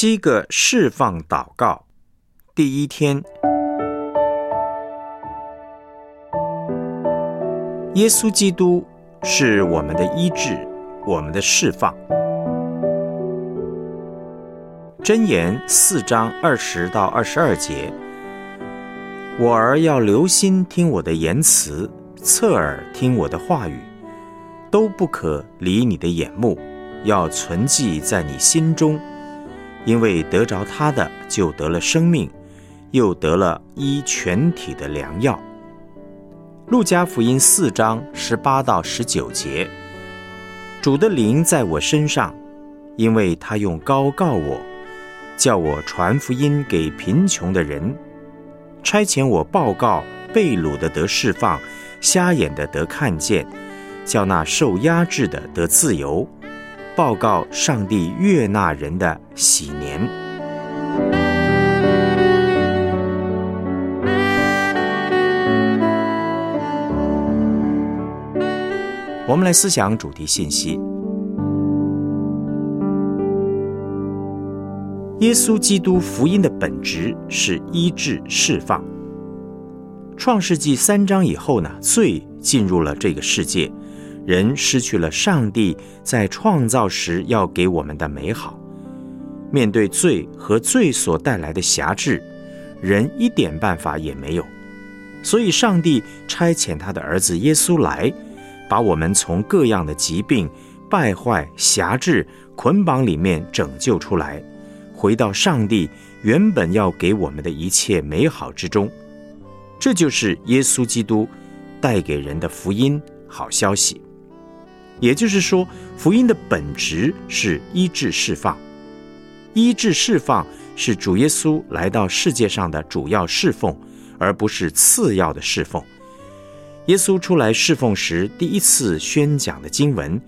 七个释放祷告，第一天，耶稣基督是我们的医治，我们的释放。箴言四章二十到二十二节，我儿要留心听我的言辞，侧耳听我的话语，都不可离你的眼目，要存记在你心中。因为得着他的，就得了生命，又得了医全体的良药。路加福音四章十八到十九节，主的灵在我身上，因为他用高告我，叫我传福音给贫穷的人，差遣我报告被掳的得释放，瞎眼的得看见，叫那受压制的得自由。报告上帝悦纳人的喜年。我们来思想主题信息：耶稣基督福音的本质是医治、释放。创世纪三章以后呢，罪进入了这个世界。人失去了上帝在创造时要给我们的美好，面对罪和罪所带来的辖制，人一点办法也没有。所以，上帝差遣他的儿子耶稣来，把我们从各样的疾病、败坏、辖制、捆绑里面拯救出来，回到上帝原本要给我们的一切美好之中。这就是耶稣基督带给人的福音好消息。也就是说，福音的本质是医治释放，医治释放是主耶稣来到世界上的主要侍奉，而不是次要的侍奉。耶稣出来侍奉时，第一次宣讲的经文，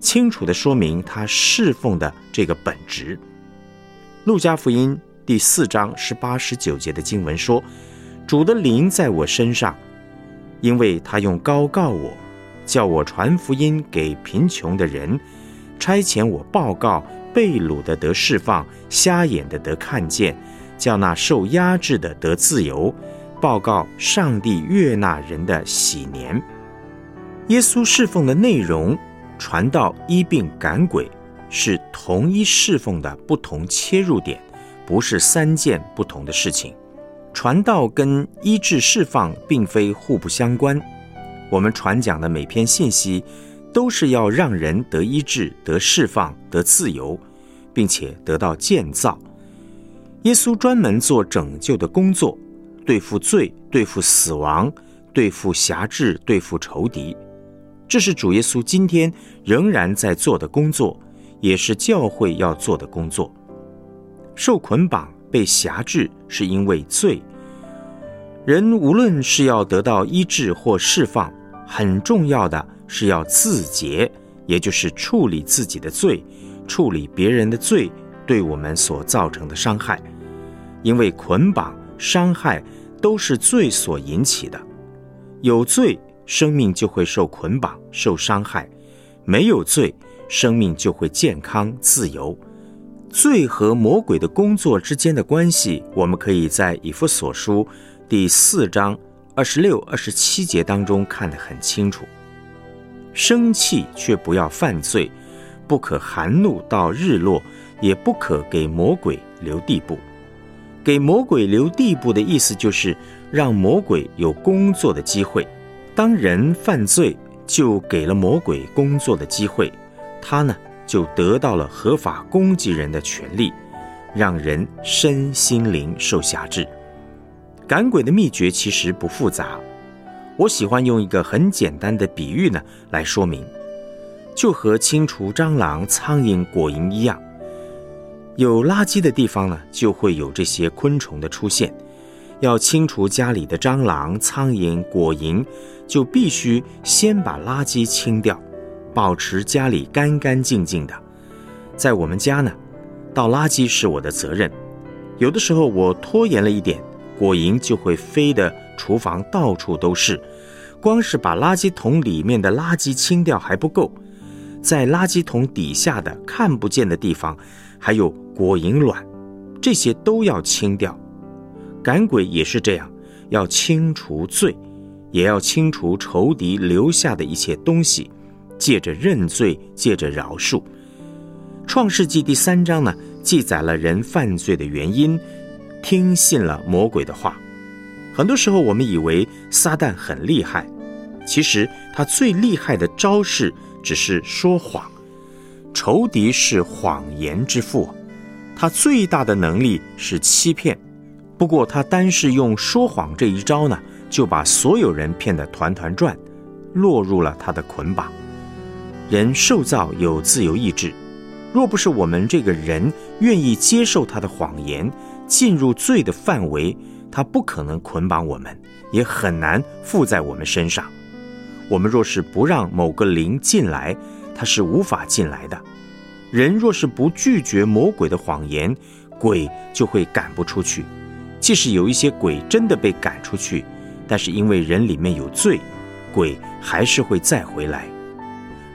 清楚的说明他侍奉的这个本质。路加福音第四章十八、十九节的经文说：“主的灵在我身上，因为他用高告我。”叫我传福音给贫穷的人，差遣我报告被掳的得释放，瞎眼的得看见，叫那受压制的得自由，报告上帝悦纳人的喜年。耶稣侍奉的内容，传道、医病、赶鬼，是同一侍奉的不同切入点，不是三件不同的事情。传道跟医治释放并非互不相关。我们传讲的每篇信息，都是要让人得医治、得释放、得自由，并且得到建造。耶稣专门做拯救的工作，对付罪、对付死亡、对付辖制、对付仇敌。这是主耶稣今天仍然在做的工作，也是教会要做的工作。受捆绑、被辖制，是因为罪。人无论是要得到医治或释放。很重要的是要自洁，也就是处理自己的罪，处理别人的罪对我们所造成的伤害。因为捆绑、伤害都是罪所引起的。有罪，生命就会受捆绑、受伤害；没有罪，生命就会健康、自由。罪和魔鬼的工作之间的关系，我们可以在以弗所书第四章。二十六、二十七节当中看得很清楚，生气却不要犯罪，不可含怒到日落，也不可给魔鬼留地步。给魔鬼留地步的意思就是让魔鬼有工作的机会。当人犯罪，就给了魔鬼工作的机会，他呢就得到了合法攻击人的权利，让人身心灵受辖制。赶鬼的秘诀其实不复杂，我喜欢用一个很简单的比喻呢来说明，就和清除蟑螂、苍蝇、果蝇一样，有垃圾的地方呢就会有这些昆虫的出现。要清除家里的蟑螂、苍蝇、果蝇，就必须先把垃圾清掉，保持家里干干净净的。在我们家呢，倒垃圾是我的责任，有的时候我拖延了一点。果蝇就会飞的，厨房到处都是。光是把垃圾桶里面的垃圾清掉还不够，在垃圾桶底下的看不见的地方，还有果蝇卵，这些都要清掉。赶鬼也是这样，要清除罪，也要清除仇敌留下的一切东西，借着认罪，借着饶恕。创世纪第三章呢，记载了人犯罪的原因，听信了魔鬼的话。很多时候，我们以为撒旦很厉害，其实他最厉害的招式只是说谎。仇敌是谎言之父，他最大的能力是欺骗。不过，他单是用说谎这一招呢，就把所有人骗得团团转，落入了他的捆绑。人受造有自由意志，若不是我们这个人愿意接受他的谎言，进入罪的范围。他不可能捆绑我们，也很难附在我们身上。我们若是不让某个灵进来，他是无法进来的。人若是不拒绝魔鬼的谎言，鬼就会赶不出去。即使有一些鬼真的被赶出去，但是因为人里面有罪，鬼还是会再回来。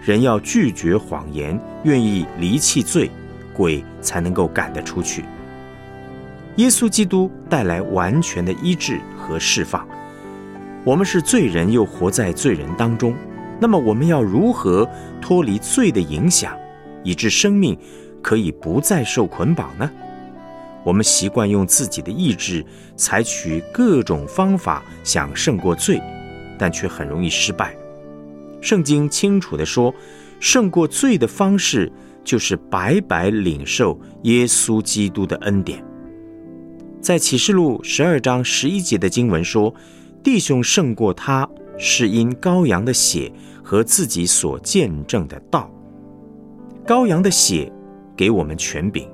人要拒绝谎言，愿意离弃罪，鬼才能够赶得出去。耶稣基督带来完全的医治和释放。我们是罪人，又活在罪人当中。那么，我们要如何脱离罪的影响，以致生命可以不再受捆绑呢？我们习惯用自己的意志，采取各种方法想胜过罪，但却很容易失败。圣经清楚地说，胜过罪的方式就是白白领受耶稣基督的恩典。在启示录十二章十一节的经文说：“弟兄胜过他，是因羔羊的血和自己所见证的道。羔羊的血给我们权柄。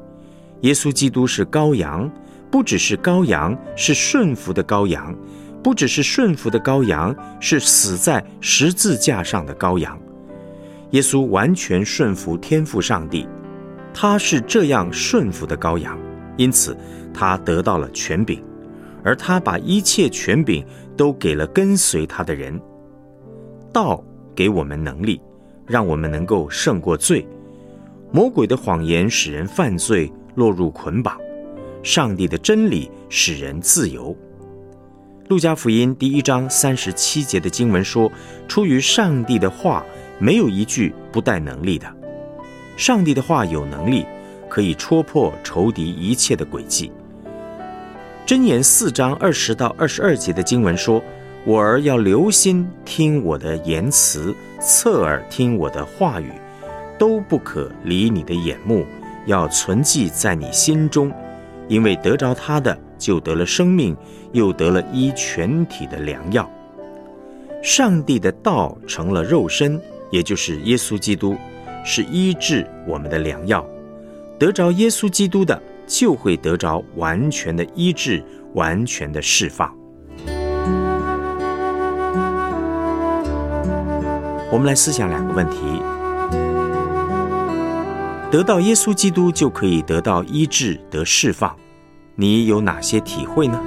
耶稣基督是羔羊，不只是羔羊，是顺服的羔羊；不只是顺服的羔羊，是死在十字架上的羔羊。耶稣完全顺服天父上帝，他是这样顺服的羔羊。”因此，他得到了权柄，而他把一切权柄都给了跟随他的人。道给我们能力，让我们能够胜过罪。魔鬼的谎言使人犯罪，落入捆绑；上帝的真理使人自由。路加福音第一章三十七节的经文说：“出于上帝的话，没有一句不带能力的。上帝的话有能力。”可以戳破仇敌一切的诡计。箴言四章二十到二十二节的经文说：“我儿要留心听我的言辞，侧耳听我的话语，都不可离你的眼目，要存记在你心中，因为得着他的，就得了生命，又得了医全体的良药。上帝的道成了肉身，也就是耶稣基督，是医治我们的良药。”得着耶稣基督的，就会得着完全的医治，完全的释放。我们来思想两个问题：得到耶稣基督就可以得到医治、得释放，你有哪些体会呢？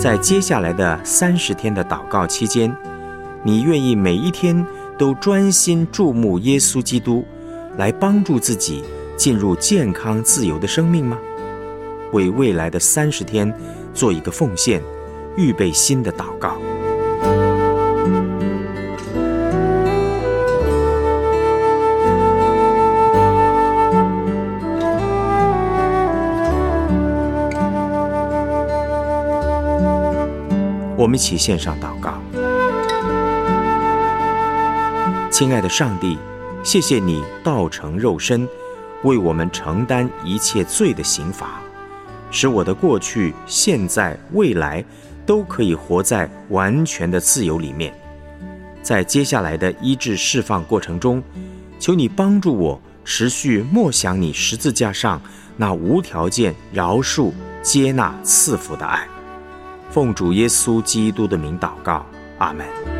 在接下来的三十天的祷告期间，你愿意每一天都专心注目耶稣基督，来帮助自己进入健康自由的生命吗？为未来的三十天做一个奉献，预备新的祷告。我们一起献上祷告，亲爱的上帝，谢谢你道成肉身，为我们承担一切罪的刑罚，使我的过去、现在、未来都可以活在完全的自由里面。在接下来的医治释放过程中，求你帮助我持续默想你十字架上那无条件饶恕、接纳、赐福的爱。奉主耶稣基督的名祷告，阿门。